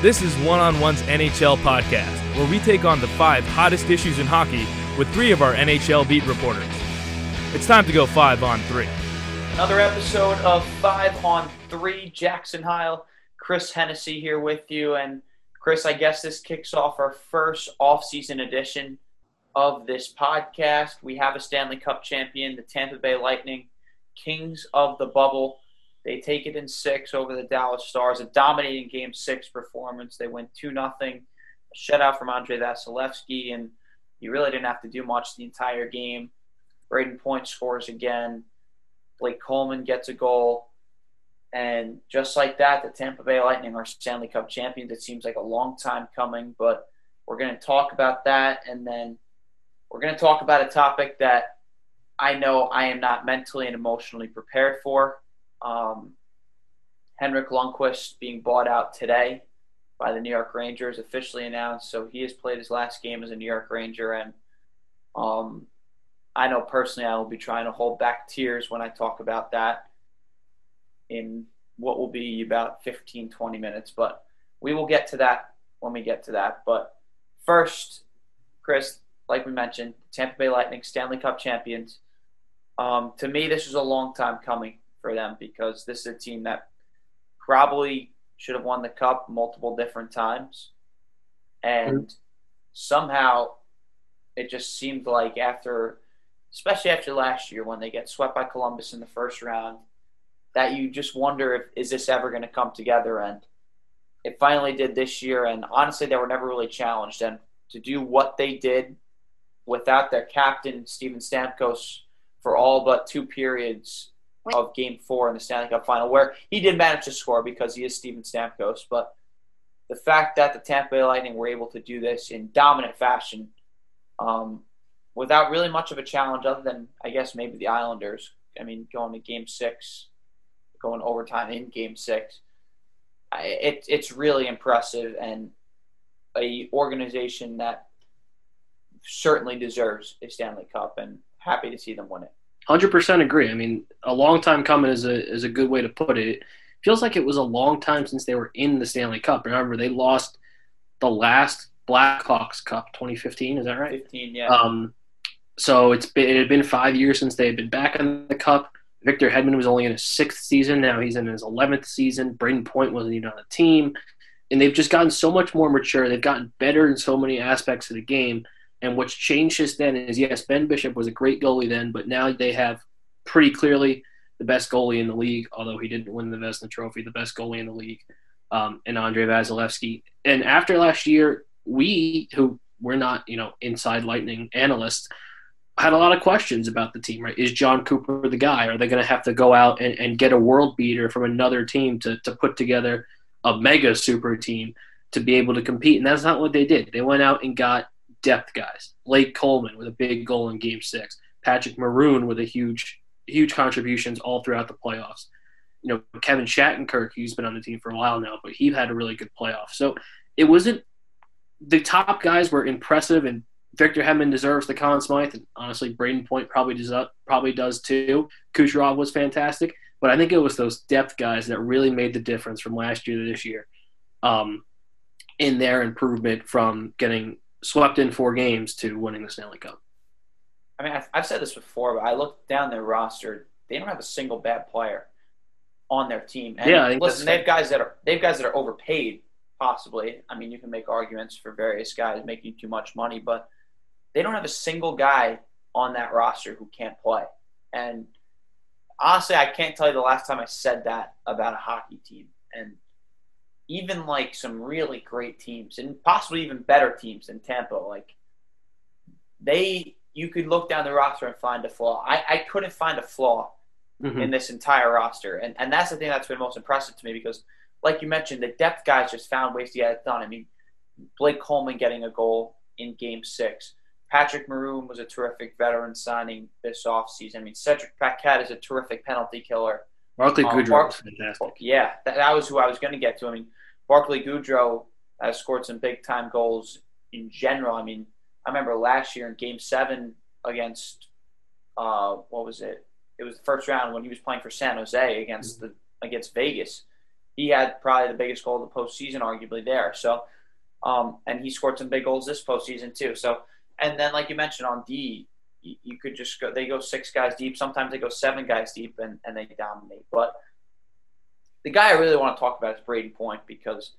This is One on One's NHL podcast, where we take on the five hottest issues in hockey with three of our NHL beat reporters. It's time to go five on three. Another episode of Five on Three. Jackson Heil, Chris Hennessy here with you. And Chris, I guess this kicks off our first off-season edition of this podcast. We have a Stanley Cup champion, the Tampa Bay Lightning, Kings of the Bubble. They take it in six over the Dallas Stars, a dominating Game Six performance. They went two nothing, a shutout from Andrei Vasilevskiy, and you really didn't have to do much the entire game. Brayden Point scores again. Blake Coleman gets a goal. And just like that, the Tampa Bay Lightning are Stanley Cup champions. It seems like a long time coming, but we're going to talk about that. And then we're going to talk about a topic that I know I am not mentally and emotionally prepared for. Um, Henrik Lundqvist being bought out today by the New York Rangers, officially announced. So he has played his last game as a New York Ranger. And um, I know personally I will be trying to hold back tears when I talk about that in what will be about 15, 20 minutes. But we will get to that when we get to that. But first, Chris, like we mentioned, Tampa Bay Lightning, Stanley Cup champions. Um, to me, this was a long time coming for them because this is a team that probably should have won the cup multiple different times. And mm-hmm. somehow it just seemed like after, especially after last year when they get swept by Columbus in the first round, that you just wonder if is this ever going to come together? And it finally did this year and honestly they were never really challenged. And to do what they did without their captain Steven Stamkos for all but two periods of game four in the Stanley Cup final, where he did manage to score because he is Steven Stamkos. But the fact that the Tampa Bay Lightning were able to do this in dominant fashion um, without really much of a challenge, other than, I guess, maybe the Islanders. I mean, going to game six, going overtime in game six. It, it's really impressive and a organization that certainly deserves a Stanley Cup and happy to see them win it. Hundred percent agree. I mean, a long time coming is a is a good way to put it. It feels like it was a long time since they were in the Stanley Cup. Remember, they lost the last Blackhawks Cup, 2015. Is that right? 15, yeah. Um, so it's been it had been five years since they had been back in the Cup. Victor Hedman was only in his sixth season. Now he's in his eleventh season. Brayden Point wasn't even on the team, and they've just gotten so much more mature. They've gotten better in so many aspects of the game and what's changed since then is yes, Ben Bishop was a great goalie then, but now they have pretty clearly the best goalie in the league, although he didn't win the Vezina Trophy, the best goalie in the league, um, and Andrei Vasilevskiy. And after last year, we who we're not you know inside Lightning analysts had a lot of questions about the team. Right? Is Jon Cooper the guy? Are they going to have to go out and, and get a world beater from another team to to put together a mega super team to be able to compete? And that's not what they did. They went out and got depth guys. Blake Coleman with a big goal in Game Six. Patrick Maroon with a huge, huge contributions all throughout the playoffs. You know, Kevin Shattenkirk, he's been on the team for a while now, but he had a really good playoff. So it wasn't the top guys were impressive, and Victor Hedman deserves the Conn Smythe, and honestly, Brayden Point probably does probably does too. Kucherov was fantastic, but I think it was those depth guys that really made the difference from last year to this year, um, in their improvement from getting swept in four games to winning the Stanley Cup. I mean, I've said this before, but I looked down their roster. They don't have a single bad player on their team. And yeah, listen, they have guys that are they have guys that are overpaid, possibly. I mean, you can make arguments for various guys making too much money, but they don't have a single guy on that roster who can't play. And honestly, I can't tell you the last time I said that about a hockey team. And even like some really great teams and possibly even better teams than Tampa, like they you could look down the roster and find a flaw. I, I couldn't find a flaw mm-hmm. in this entire roster. And and that's the thing that's been most impressive to me because like you mentioned, the depth guys just found ways to get it done. I mean, Blake Coleman getting a goal in game six. Patrick Maroon was a terrific veteran signing this offseason. I mean, Cedric Paquette is a terrific penalty killer. Barclay um, Goodrow was fantastic. Yeah, that, that was who I was going to get to. I mean, Barclay Goodrow has scored some big time goals in general. I mean, I remember last year in Game Seven against uh, what was it? It was the first round when he was playing for San Jose against the against Vegas. he had probably the biggest goal of the postseason, arguably there. So, um, and he scored some big goals this postseason too. So, and then like you mentioned on D, you, you could just go. They go six guys deep. Sometimes they go seven guys deep, and, and they dominate. But the guy I really want to talk about is Brayden Point because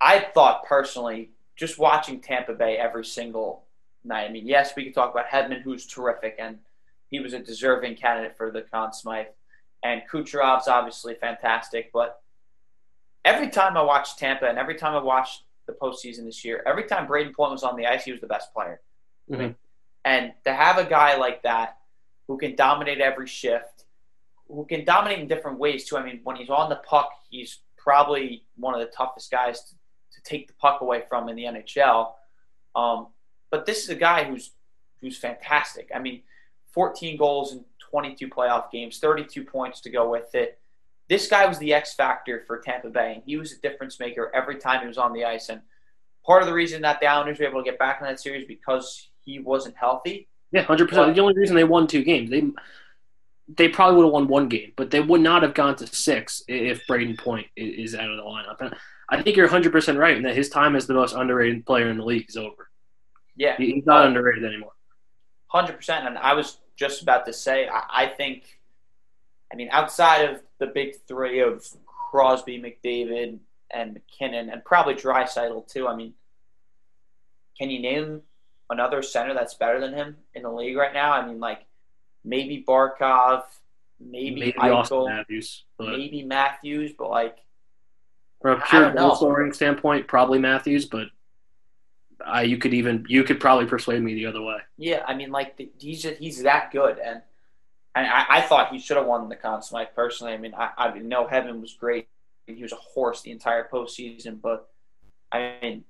I thought personally, just watching Tampa Bay every single night. I mean, yes, we could talk about Hedman, who's terrific, and he was a deserving candidate for the Conn Smythe. And Kucherov's obviously fantastic, but every time I watched Tampa and every time I watched the postseason this year, every time Brayden Point was on the ice, he was the best player. Mm-hmm. And to have a guy like that who can dominate every shift, who can dominate in different ways too. I mean, when he's on the puck, he's probably one of the toughest guys to, to take the puck away from in the NHL. Um, but this is a guy who's who's fantastic. I mean, 14 goals in 22 playoff games, 32 points to go with it. This guy was the X factor for Tampa Bay, and he was a difference maker every time he was on the ice. And part of the reason that the Islanders were able to get back in that series because he wasn't healthy. Yeah, hundred percent. The only reason they won two games, they they probably would have won one game, but they would not have gone to six if Brayden Point is out of the lineup. And I think you're hundred percent right in that his time as the most underrated player in the league is over. Yeah, he's not underrated anymore. Hundred percent. And I was just about to say, I, I think, I mean, outside of the big three of Crosby, McDavid, and MacKinnon, and probably Draisaitl too. I mean, can you name another center that's better than him in the league right now? I mean, like maybe Barkov, maybe, maybe Eichel, Matthews, but... maybe Matthews, but like from a pure goal scoring standpoint, probably Matthews, but I you could even you could probably persuade me the other way. Yeah, I mean, like he's just, he's that good, and and I, I thought he should have won the Conn Smythe personally. I mean, I, I know Hedman was great; he was a horse the entire postseason. But I mean,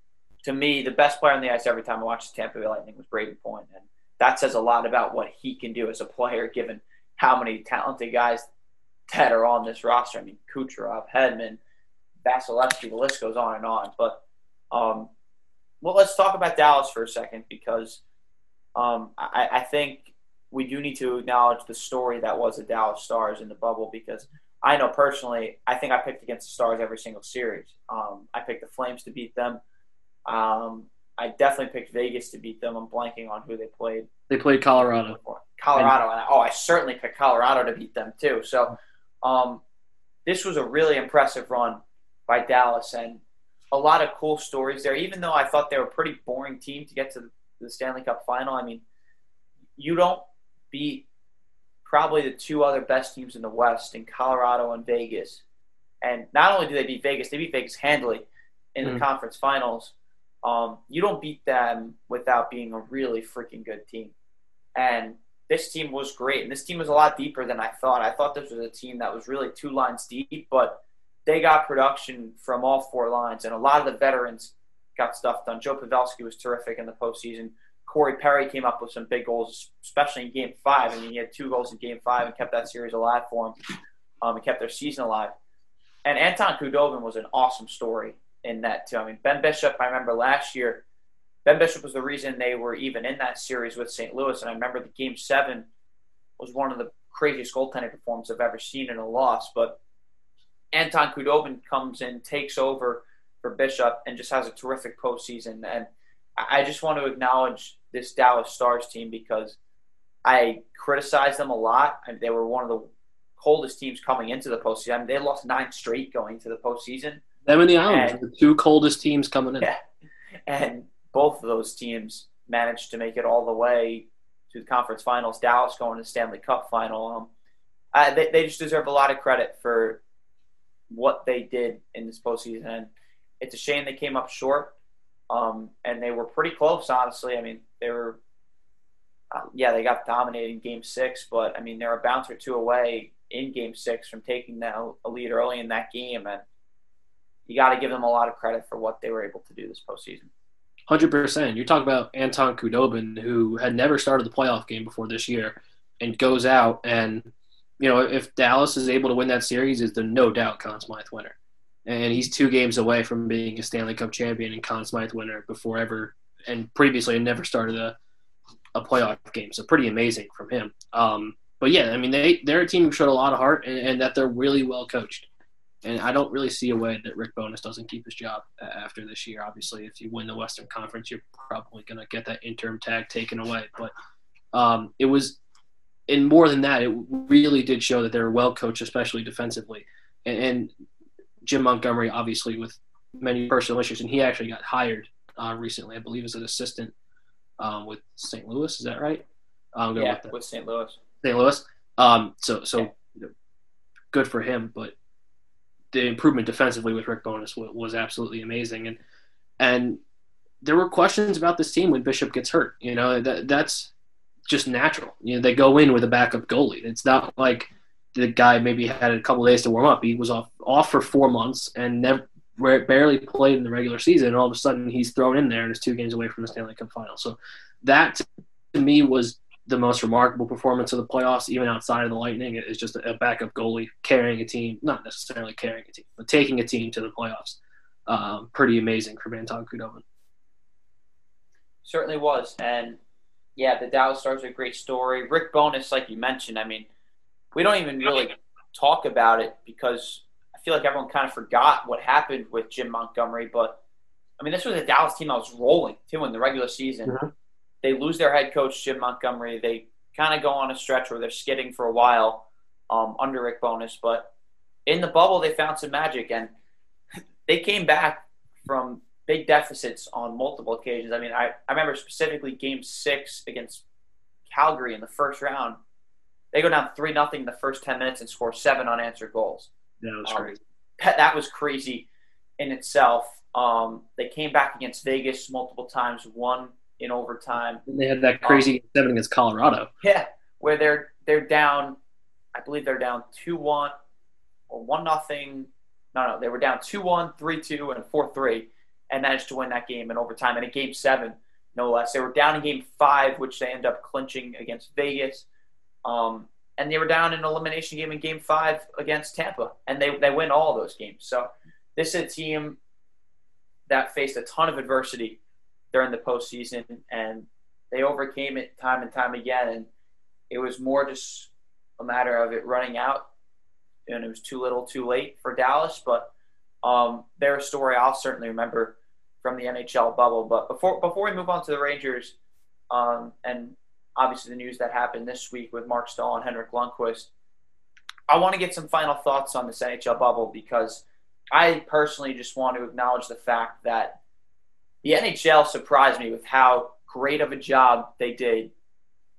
to me, the best player on the ice every time I watched the Tampa Bay Lightning was Brayden Point, and that says a lot about what he can do as a player, given how many talented guys that are on this roster. I mean, Kucherov, Hedman, Vasilevskiy, the list goes on and on. But um, well, let's talk about Dallas for a second because um, I, I, think we do need to acknowledge the story that was the Dallas Stars in the bubble because I know personally, I think I picked against the Stars every single series. Um, I picked the Flames to beat them. Um, I definitely picked Vegas to beat them. I'm blanking on who they played. They played Colorado. Colorado. And, oh, I certainly picked Colorado to beat them too. So um, this was a really impressive run by Dallas and a lot of cool stories there. Even though I thought they were a pretty boring team to get to the Stanley Cup final, I mean, you don't beat probably the two other best teams in the West in Colorado and Vegas. And not only do they beat Vegas, they beat Vegas handily in the conference finals. Um, you don't beat them without being a really freaking good team. And this team was great. And this team was a lot deeper than I thought. I thought this was a team that was really two lines deep, but they got production from all four lines, and a lot of the veterans got stuff done. Joe Pavelski was terrific in the postseason. Corey Perry came up with some big goals, especially in Game Five. I mean, he had two goals in Game Five and kept that series alive for him. Um, and kept their season alive. And Anton Khudobin was an awesome story in that too. I mean, Ben Bishop. I remember last year, Ben Bishop was the reason they were even in that series with St. Louis. And I remember the Game Seven was one of the craziest goaltending performances I've ever seen in a loss. But Anton Khudobin comes in, takes over for Bishop, and just has a terrific postseason. And I just want to acknowledge this Dallas Stars team because I criticized them a lot. I mean, they were one of the coldest teams coming into the postseason. I mean, they lost nine straight going to the postseason. Them and the Islanders, and, the two coldest teams coming in. Yeah, and both of those teams managed to make it all the way to the conference finals. Dallas going to the Stanley Cup final. Um, uh, they, they just deserve a lot of credit for what they did in this postseason. And it's a shame they came up short. Um, and they were pretty close, honestly. I mean, they were, uh, yeah, they got dominated in game six, but I mean, they're a bounce or two away in game six from taking that a lead early in that game. And you got to give them a lot of credit for what they were able to do this postseason. Hundred percent. You're talking about Anton Khudobin, who had never started the playoff game before this year, and goes out and you know, if Dallas is able to win that series, is the no doubt Conn Smythe winner. And he's two games away from being a Stanley Cup champion and Conn Smythe winner before ever, and previously never started a, a playoff game. So pretty amazing from him. Um, but yeah, I mean, they they're a team who showed a lot of heart and, and that they're really well coached. And I don't really see a way that Rick Bowness doesn't keep his job after this year. Obviously, if you win the Western Conference, you're probably going to get that interim tag taken away. But um, it was, and more than that, it really did show that they were well coached, especially defensively. And, and Jim Montgomery, obviously, with many personal issues, and he actually got hired uh, recently, I believe, as an assistant um, with St. Louis. Is that right? Um, yeah, with, with St. Louis. St. Louis. Um, so, so yeah. good for him. But the improvement defensively with Rick Bowness was, was absolutely amazing, and and there were questions about this team when Bishop gets hurt. You know that that's just natural. You know they go in with a backup goalie. It's not like the guy maybe had a couple days to warm up. He was off off for four months and never barely played in the regular season, and all of a sudden he's thrown in there and is two games away from the Stanley Cup final. So that to me was the most remarkable performance of the playoffs, even outside of the Lightning. Is just a backup goalie carrying a team, not necessarily carrying a team, but taking a team to the playoffs. Um, pretty amazing for Anton Khudobin. Certainly was, and yeah, the Dallas Stars are a great story. Rick Bowness, like you mentioned, I mean, we don't even really talk about it because I feel like everyone kind of forgot what happened with Jim Montgomery. But I mean, this was a Dallas team that was rolling too in the regular season. Mm-hmm. They lose their head coach Jim Montgomery. They kind of go on a stretch where they're skidding for a while um, under Rick Bowness, but in the bubble they found some magic and they came back from big deficits on multiple occasions. I mean, I, I remember specifically Game Six against Calgary in the first round they go down three nothing in the first ten minutes and score seven unanswered goals. That was um, crazy. That was crazy in itself. Um, they came back against Vegas multiple times, won in overtime. And they had that crazy um, seven against Colorado. Yeah, where they're they're down. I believe they're down two one or one nothing. No, no, they were down two one, three two, and four three, and managed to win that game in overtime. And in game seven, no less, they were down in game five, which they end up clinching against Vegas. Um, and they were down in an elimination game in game five against Tampa, and they, they win all those games. So this is a team that faced a ton of adversity during the postseason, and they overcame it time and time again. And it was more just a matter of it running out, and it was too little, too late for Dallas. But um, their story I'll certainly remember from the NHL bubble. But before before we move on to the Rangers, um, and obviously the news that happened this week with Marc Staal and Henrik Lundqvist. I want to get some final thoughts on this NHL bubble because I personally just want to acknowledge the fact that the NHL surprised me with how great of a job they did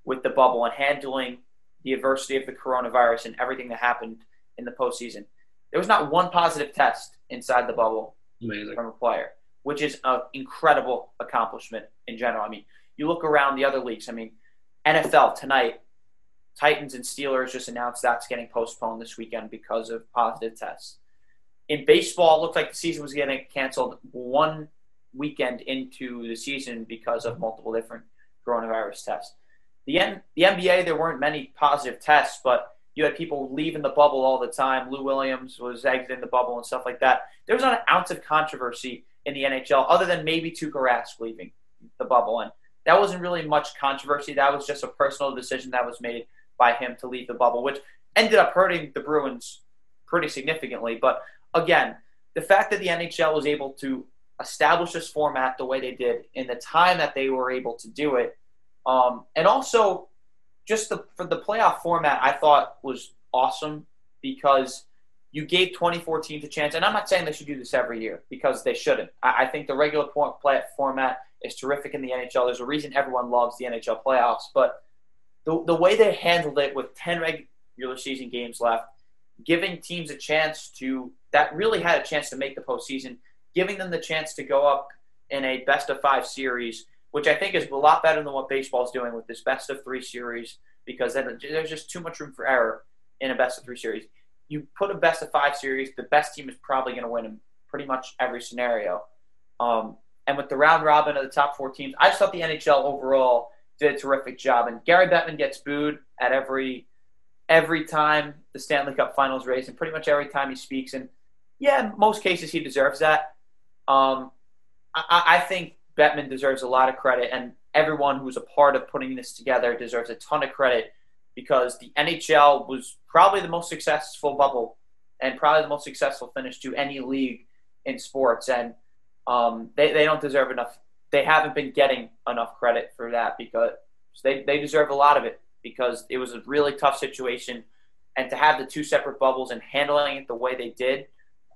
with the bubble and handling the adversity of the coronavirus and everything that happened in the postseason. There was not one positive test inside the bubble Amazing. from a player, which is an incredible accomplishment in general. I mean, you look around the other leagues. I mean, NFL tonight, Titans and Steelers just announced that's getting postponed this weekend because of positive tests. In baseball, it looked like the season was getting canceled one weekend into the season because of multiple different coronavirus tests. The, N- the NBA, there weren't many positive tests, but you had people leaving the bubble all the time. Lou Williams was exiting the bubble and stuff like that. There was not an ounce of controversy in the NHL other than maybe Tuukka Rask leaving the bubble. And that wasn't really much controversy. That was just a personal decision that was made by him to leave the bubble, which ended up hurting the Bruins pretty significantly. But again, the fact that the NHL was able to establish this format the way they did in the time that they were able to do it, um, and also just the for the playoff format, I thought was awesome because you gave 24 teams a chance. And I'm not saying they should do this every year because they shouldn't. I, I think the regular point play format is terrific in the NHL. There's a reason everyone loves the NHL playoffs, but the, the way they handled it with 10 regular season games left, giving teams a chance to that really had a chance to make the postseason, giving them the chance to go up in a best of five series, which I think is a lot better than what baseball is doing with this best of three series because then there's just too much room for error in a best of three series. You put a best of five series, the best team is probably going to win in pretty much every scenario. Um, and with the round robin of the top four teams, I just thought the NHL overall did a terrific job. And Gary Bettman gets booed at every every time the Stanley Cup Finals race, and pretty much every time he speaks. And yeah, most cases he deserves that. Um, I, I think Bettman deserves a lot of credit, and everyone who's a part of putting this together deserves a ton of credit because the NHL was probably the most successful bubble and probably the most successful finish to any league in sports. And um, they, they don't deserve enough. They haven't been getting enough credit for that because they, they deserve a lot of it because it was a really tough situation. And to have the two separate bubbles and handling it the way they did,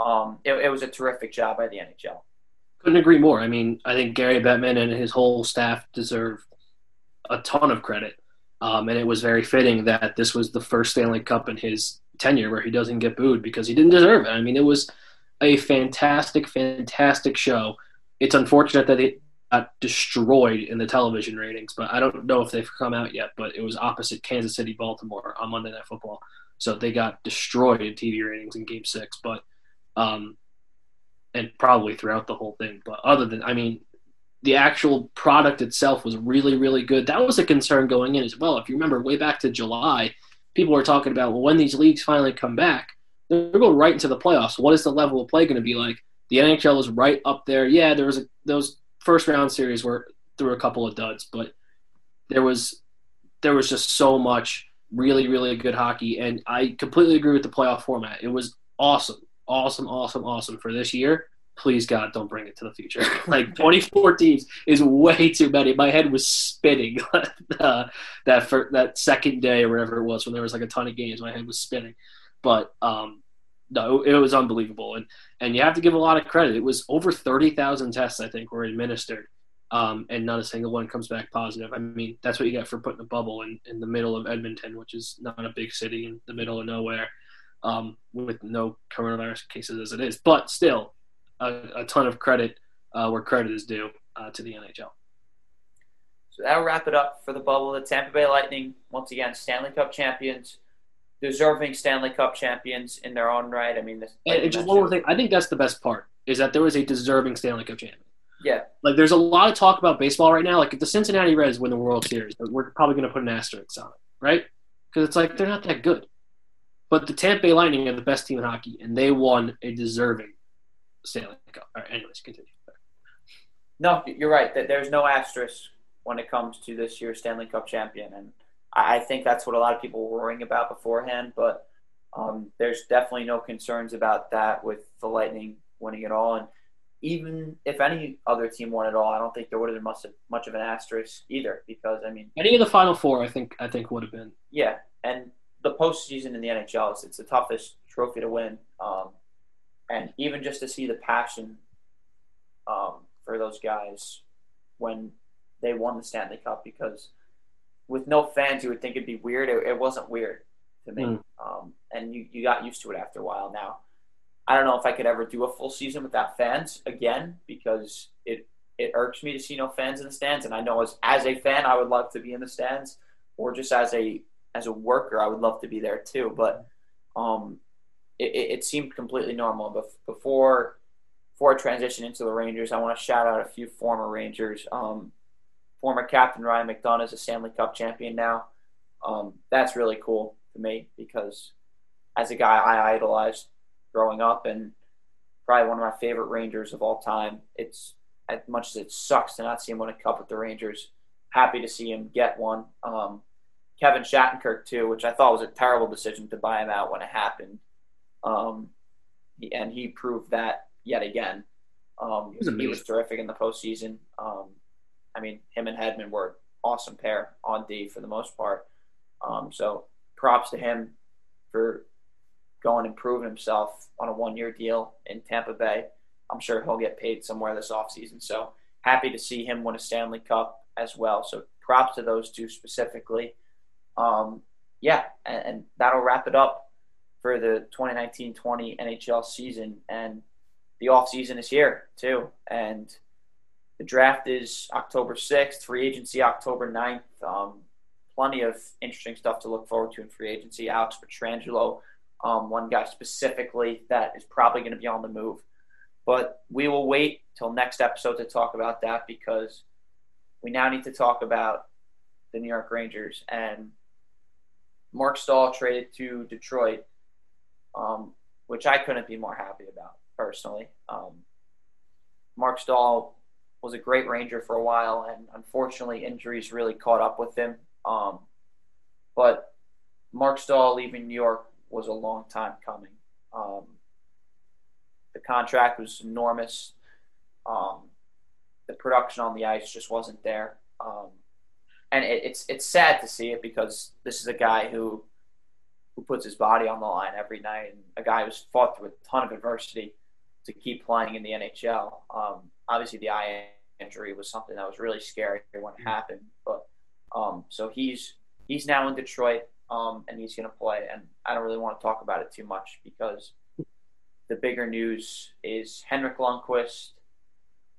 um, it, it was a terrific job by the NHL. Couldn't agree more. I mean, I think Gary Bettman and his whole staff deserve a ton of credit. Um, and it was very fitting that this was the first Stanley Cup in his tenure where he doesn't get booed because he didn't deserve it. I mean, it was a fantastic, fantastic show. It's unfortunate that it got destroyed in the television ratings, but I don't know if they've come out yet. But it was opposite Kansas City, Baltimore on Monday Night Football, so they got destroyed in TV ratings in Game Six. But um, and probably throughout the whole thing. But other than, I mean, the actual product itself was really, really good. That was a concern going in as well. If you remember way back to July, people were talking about, well, when these leagues finally come back, they're going right into the playoffs. What is the level of play going to be like? The NHL was right up there. Yeah, there was a, those first round series were through a couple of duds, but there was there was just so much really, really good hockey, and I completely agree with the playoff format. It was awesome awesome, awesome, awesome for this year. Please God, don't bring it to the future. like 24 teams is way too many. My head was spinning uh, that for, that second day or whatever it was when there was like a ton of games. My head was spinning, but um, no, it was unbelievable. And and you have to give a lot of credit. It was over 30,000 tests I think were administered. Um, and not a single one comes back positive. I mean, that's what you get for putting a bubble in, in the middle of Edmonton, which is not a big city in the middle of nowhere um, with no coronavirus cases as it is. But still, a, a ton of credit uh, where credit is due uh, to the NHL. So that'll wrap it up for the bubble. The Tampa Bay Lightning, once again, Stanley Cup champions, deserving Stanley Cup champions in their own right. I mean, this, like and just one more thing. I think that's the best part is that there was a deserving Stanley Cup champion. Yeah. Like, there's a lot of talk about baseball right now. Like, if the Cincinnati Reds win the World Series, we're probably going to put an asterisk on it, right? Because it's like they're not that good. But the Tampa Bay Lightning are the best team in hockey, and they won a deserving Stanley Cup. All right, anyways, continue. No, you're right. That there's no asterisk when it comes to this year's Stanley Cup champion, and I think that's what a lot of people were worrying about beforehand. But um, there's definitely no concerns about that with the Lightning winning it all. And even if any other team won it all, I don't think there would have been much of, much of an asterisk either. Because I mean, any of the Final Four, I think, I think would have been. Yeah, and the postseason in the NHL is it's the toughest trophy to win, um, and even just to see the passion um, for those guys when they won the Stanley Cup, because with no fans, you would think it'd be weird. It, it wasn't weird to me, mm. um, and you you got used to it after a while. Now, I don't know if I could ever do a full season without fans again because it it irks me to see no fans in the stands, and I know as as a fan, I would love to be in the stands or just as a as a worker, I would love to be there too. But um, it, it seemed completely normal. But before before I transition into the Rangers, I want to shout out a few former Rangers. Um, former captain Ryan McDonagh is a Stanley Cup champion now. Um, that's really cool to me because as a guy I idolized growing up and probably one of my favorite Rangers of all time. It's as much as it sucks to not see him win a cup with the Rangers. Happy to see him get one. Um, Kevin Shattenkirk too, which I thought was a terrible decision to buy him out when it happened. Um, and he proved that yet again. Um, he, was he, was terrific in the postseason. Um, I mean, him and Hedman were awesome pair on D for the most part. Um, so props to him for going and proving himself on a one-year deal in Tampa Bay. I'm sure he'll get paid somewhere this offseason. So happy to see him win a Stanley Cup as well. So props to those two specifically um, yeah, and, and, that'll wrap it up for the 2019-20 NHL season. And the off season is here too, and the draft is October 6th, free agency October 9th. Um, plenty of interesting stuff to look forward to in free agency. Alex Pietrangelo, um, one guy specifically that is probably going to be on the move. But we will wait till next episode to talk about that because we now need to talk about the New York Rangers and Marc Staal traded to Detroit, um, which I couldn't be more happy about personally. Um, Marc Staal was a great Ranger for a while, and unfortunately, injuries really caught up with him. Um, but Marc Staal leaving New York was a long time coming. Um, the contract was enormous. Um, the production on the ice just wasn't there. Um, and it, it's it's sad to see it because this is a guy who who puts his body on the line every night, and a guy who's fought through a ton of adversity to keep playing in the NHL. Um, obviously, the eye injury was something that was really scary when it happened, but um, so he's he's now in Detroit, um, and he's going to play. And I don't really want to talk about it too much because the bigger news is Henrik Lundqvist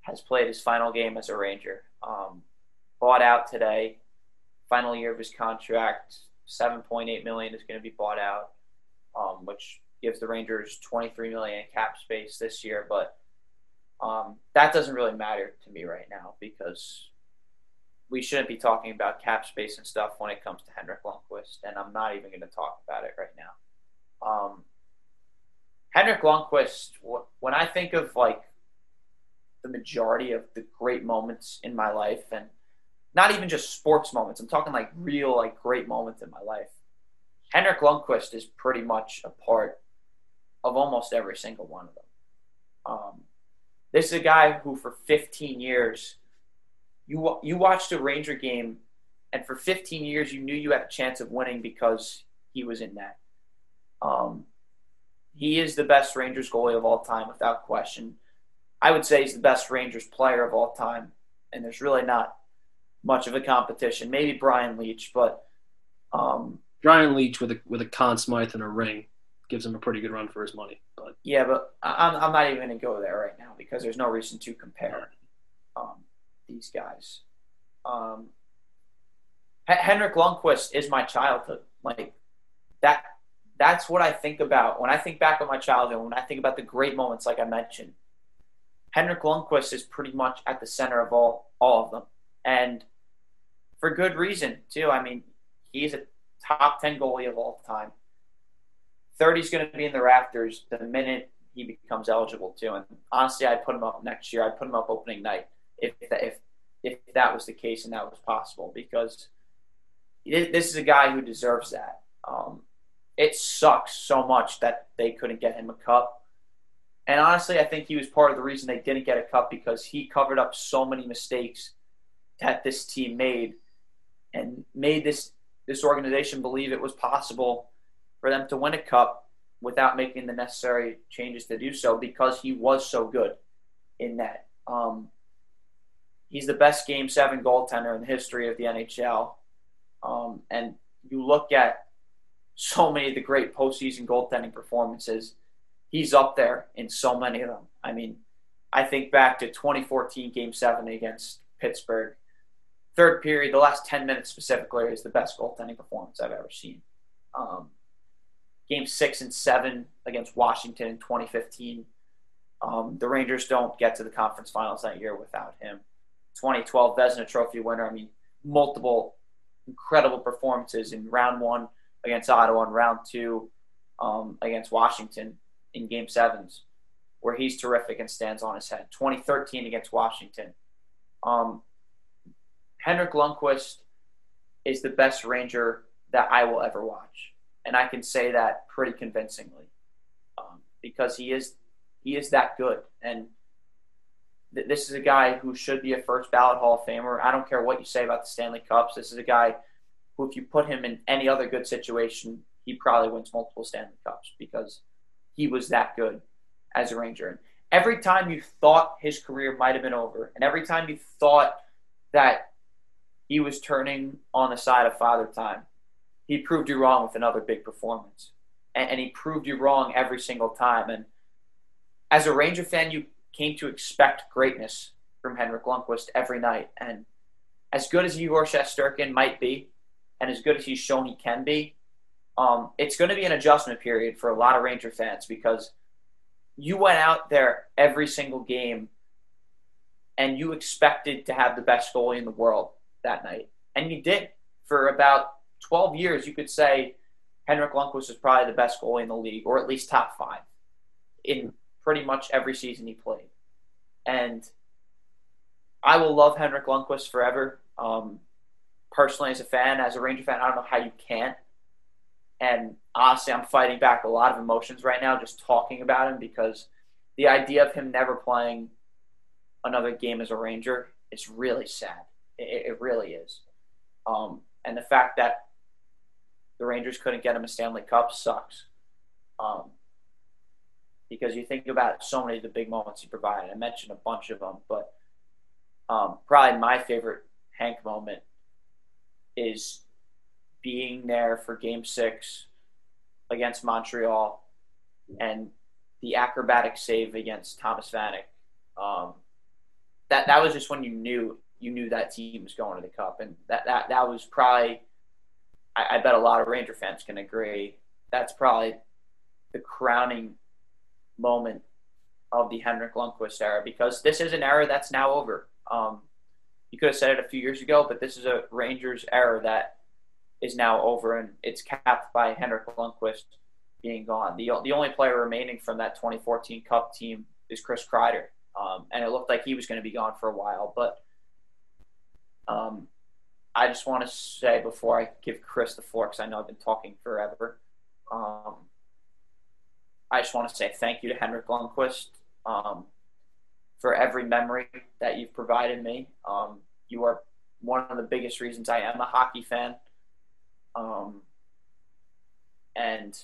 has played his final game as a Ranger. Um, bought out today, final year of his contract, seven point eight million is going to be bought out, um, which gives the Rangers twenty three million in cap space this year. But um, that doesn't really matter to me right now because we shouldn't be talking about cap space and stuff when it comes to Henrik Lundqvist, and I'm not even going to talk about it right now. Um, Henrik Lundqvist, when I think of like the majority of the great moments in my life, and not even just sports moments, I'm talking like real, like great moments in my life. Henrik Lundqvist is pretty much a part of almost every single one of them. Um, this is a guy who, for 15 years, you you watched a Ranger game, and for 15 years you knew you had a chance of winning because he was in net. Um, he is the best Rangers goalie of all time, without question. I would say he's the best Rangers player of all time, and there's really not much of a competition. Maybe Brian Leetch, but um, Brian Leetch with a with a Conn Smythe and a ring gives him a pretty good run for his money. But yeah, but I'm I'm not even going to go there right now because there's no reason to compare. Um, these guys. Um, H- Henrik Lundqvist is my childhood. Like that. That's what I think about when I think back on my childhood. When I think about the great moments, like I mentioned, Henrik Lundqvist is pretty much at the center of all all of them, and for good reason too. I mean, he's a top ten goalie of all time. 30 is going to be in the rafters the minute he becomes eligible too. And honestly, I'd put him up next year. I'd put him up opening night if if if that was the case and that was possible because this is a guy who deserves that. Um, it sucks so much that they couldn't get him a cup. And honestly, I think he was part of the reason they didn't get a cup because he covered up so many mistakes that this team made and made this this organization believe it was possible for them to win a cup without making the necessary changes to do so because he was so good in that. Um, he's the best Game Seven goaltender in the history of the NHL. Um, and you look at so many of the great postseason goaltending performances, he's up there in so many of them. I mean, I think back to 2014 Game Seven against Pittsburgh. Third period, the last 10 minutes specifically, is the best goaltending performance I've ever seen. Um, game six and seven against Washington in 2015. Um, the Rangers don't get to the conference finals that year without him. 2012 Vezina Trophy winner. I mean, multiple incredible performances in round one against Ottawa and round two um, against Washington in game sevens, where he's terrific and stands on his head. 2013 against Washington. Um, Henrik Lundqvist is the best Ranger that I will ever watch, and I can say that pretty convincingly um, because he is he is that good and this is a guy who should be a first ballot Hall of Famer. I don't care what you say about the Stanley Cups. This is a guy who, if you put him in any other good situation, he probably wins multiple Stanley Cups because he was that good as a Ranger. And every time you thought his career might have been over, and every time you thought that he was turning on the side of father time, he proved you wrong with another big performance. And, and he proved you wrong every single time. And as a Ranger fan, you came to expect greatness from Henrik Lundqvist every night. And as good as Igor Shesterkin might be, and as good as he's shown he can be, um, it's going to be an adjustment period for a lot of Ranger fans because you went out there every single game and you expected to have the best goalie in the world that night. And you did. For about 12 years, you could say Henrik Lundqvist was probably the best goalie in the league, or at least top five in pretty much every season he played. And I will love Henrik Lundqvist forever. Um, personally, as a fan, as a Ranger fan, I don't know how you can't. And honestly, I'm fighting back a lot of emotions right now just talking about him because the idea of him never playing another game as a Ranger is really sad. It, it really is. Um, and the fact that the Rangers couldn't get him a Stanley Cup sucks. Um, because you think about so many of the big moments he provided. I mentioned a bunch of them, but um, probably my favorite Hank moment is being there for Game Six against Montreal and the acrobatic save against Thomas Vanek. Um, that that was just when you knew you knew that team was going to the cup, and that that that was probably. I, I bet a lot of Ranger fans can agree. That's probably the crowning moment of the Henrik Lundqvist era because this is an era that's now over. Um, you could have said it a few years ago, but this is a Rangers era that is now over, and it's capped by Henrik Lundqvist being gone. The, the only player remaining from that 2014 Cup team is Chris Kreider, um, and it looked like he was going to be gone for a while. But um, I just want to say before I give Chris the floor, because I know I've been talking forever. Um, I just want to say thank you to Henrik Lundqvist um, for every memory that you've provided me. Um, you are one of the biggest reasons I am a hockey fan. Um, and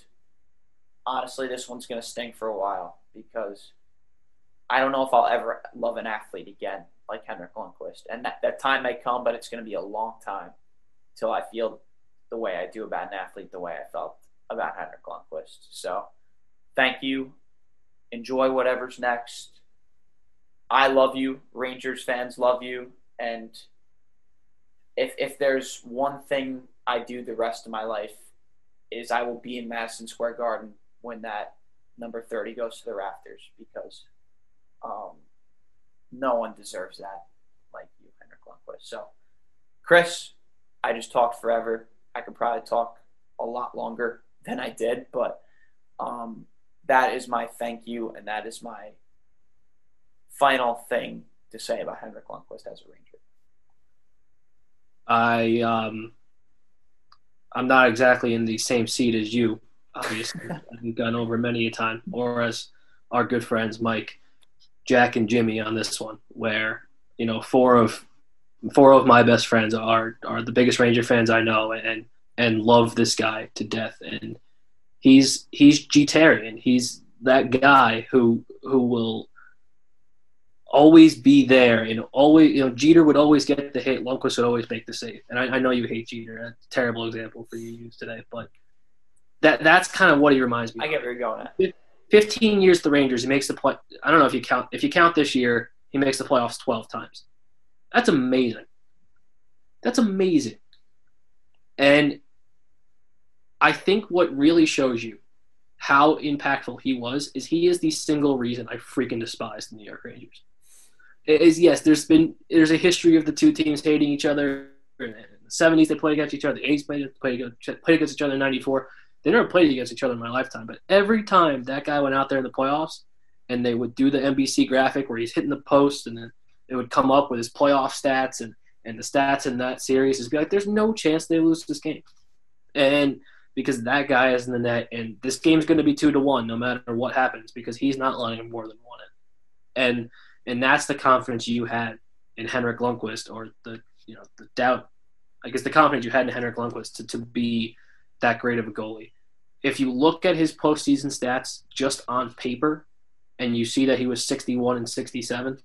honestly, this one's going to sting for a while because I don't know if I'll ever love an athlete again like Henrik Lundqvist. And that, that time may come, but it's going to be a long time till I feel the way I do about an athlete, the way I felt about Henrik Lundqvist. So thank you. Enjoy whatever's next. I love you. Rangers fans love you. And if, if there's one thing I do the rest of my life is I will be in Madison Square Garden when that number 30 goes to the rafters because um, no one deserves that like you, Henrik Lundqvist. So, Chris, I just talked forever. I could probably talk a lot longer than I did, but um, that is my thank you, and that is my final thing to say about Henrik Lundqvist as a Ranger. I um, I'm not exactly in the same seat as you. Obviously, I've gone over many a time, or as our good friends Mike, Jack, and Jimmy on this one, where you know four of four of my best friends are are the biggest Ranger fans I know, and and love this guy to death. And he's he's Jeterian. He's that guy who who will always be there and always you know Jeter would always get the hit, Lundqvist would always make the save. And I, I know you hate Jeter, a terrible example for you to use today, but that that's kind of what he reminds me. Of. I get where you're going at. Fifteen years the Rangers, he makes the play. I don't know if you count if you count this year, he makes the playoffs twelve times. That's amazing. That's amazing. And I think what really shows you how impactful he was is he is the single reason I freaking despise the New York Rangers is yes, there's been there's a history of the two teams hating each other. In the '70s, they played against each other. The '80s played played, played against each other in '94. They never played against each other in my lifetime, but every time that guy went out there in the playoffs, and they would do the NBC graphic where he's hitting the post, and then it would come up with his playoff stats and and the stats in that series is be like, there's no chance they lose this game, and because that guy is in the net, and this game's going to be two to one no matter what happens because he's not letting more than one in, and and that's the confidence you had in Henrik Lundqvist, or the you know the doubt, I guess the confidence you had in Henrik Lundqvist to, to be that great of a goalie. If you look at his postseason stats just on paper, and you see that he was 61 and 67,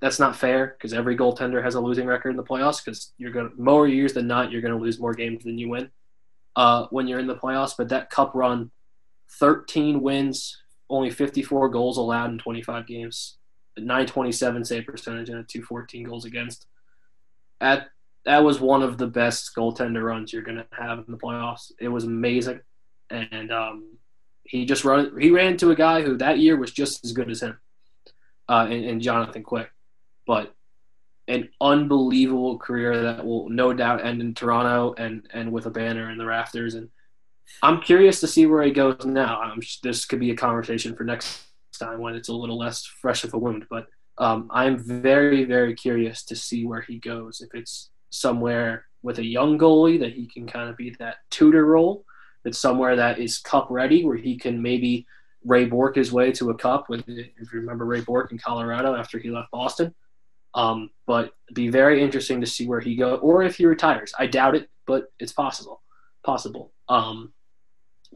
that's not fair because every goaltender has a losing record in the playoffs. Because you're going to more years than not, you're going to lose more games than you win uh, when you're in the playoffs. But that Cup run, 13 wins, only 54 goals allowed in 25 games 927 save percentage and a 214 goals against. At that was one of the best goaltender runs you're gonna have in the playoffs. It was amazing, and um, he just run he ran into a guy who that year was just as good as him, uh, and, and Jonathan Quick, but an unbelievable career that will no doubt end in Toronto and and with a banner in the rafters. And I'm curious to see where he goes now. I'm, this could be a conversation for next time when it's a little less fresh of a wound. But um, I'm very, very curious to see where he goes. If it's somewhere with a young goalie that he can kind of be that tutor role, it's somewhere that is cup ready where he can maybe Ray Bourque his way to a cup with if you remember Ray Bourque in Colorado after he left Boston. Um, but be very interesting to see where he goes or if he retires. I doubt it, but it's possible. Possible. Um,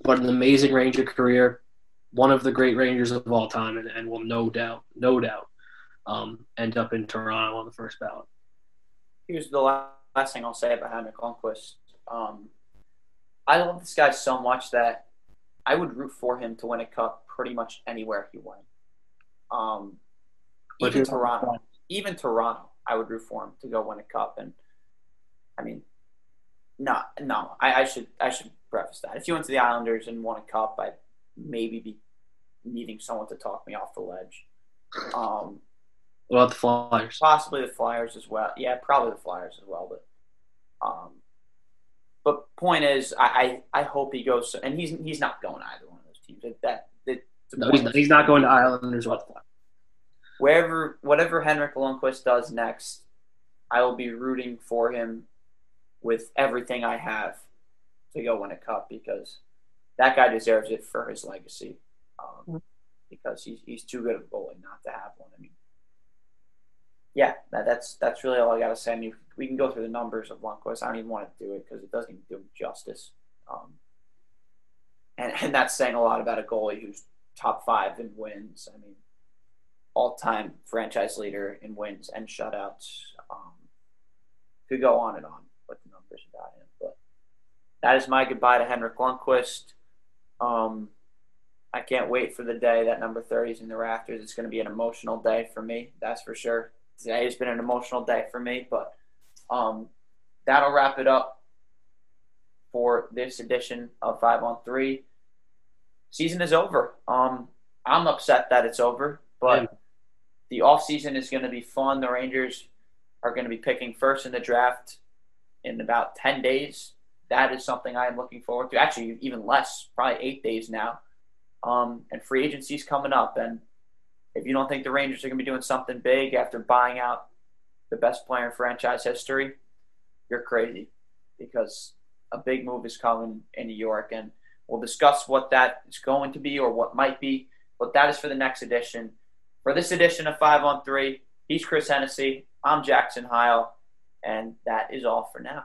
but an amazing Ranger career, one of the great Rangers of all time, and, and will no doubt, no doubt, um, end up in Toronto on the first ballot. Here's the last thing I'll say about Henrik Lundqvist. Um, I love this guy so much that I would root for him to win a cup pretty much anywhere he went. Um, even Toronto, even Toronto, I would root for him to go win a cup. And I mean, no, no, I, I should I should preface that. If you went to the Islanders and won a cup, I'd maybe be needing someone to talk me off the ledge. Um, what about the Flyers? Possibly the Flyers as well. Yeah, probably the Flyers as well. But, um, but point is, I, I, I hope he goes. And he's he's not going either one of those teams. That, that, no, he's not, he's not going to Islanders or what? Wherever, whatever Henrik Lundqvist does next, I will be rooting for him with everything I have to go win a cup because that guy deserves it for his legacy. Um, mm-hmm. because he's he's too good of a goalie not to have one. I mean, yeah, that, that's that's really all I got to say. I mean, we can go through the numbers of Lundqvist. I don't even want to do it because it doesn't even do him justice. Um, and and that's saying a lot about a goalie who's top five in wins. I mean, all time franchise leader in wins and shutouts. Um, could go on and on with the numbers about him, but that is my goodbye to Henrik Lundqvist. Um, I can't wait for the day that number 30 is in the rafters. It's going to be an emotional day for me, that's for sure. Today has been an emotional day for me, but um, that'll wrap it up for this edition of Five on Three. Season is over. Um, I'm upset that it's over, but yeah. the off season is going to be fun. The Rangers are going to be picking first in the draft in about 10 days. That is something I am looking forward to. Actually, even less, probably eight days now. Um, and free agency is coming up. And if you don't think the Rangers are going to be doing something big after buying out the best player in franchise history, you're crazy because a big move is coming in New York. And we'll discuss what that is going to be or what might be. But that is for the next edition. For this edition of 5 on 3, he's Chris Hennessy. I'm Jackson Heil. And that is all for now.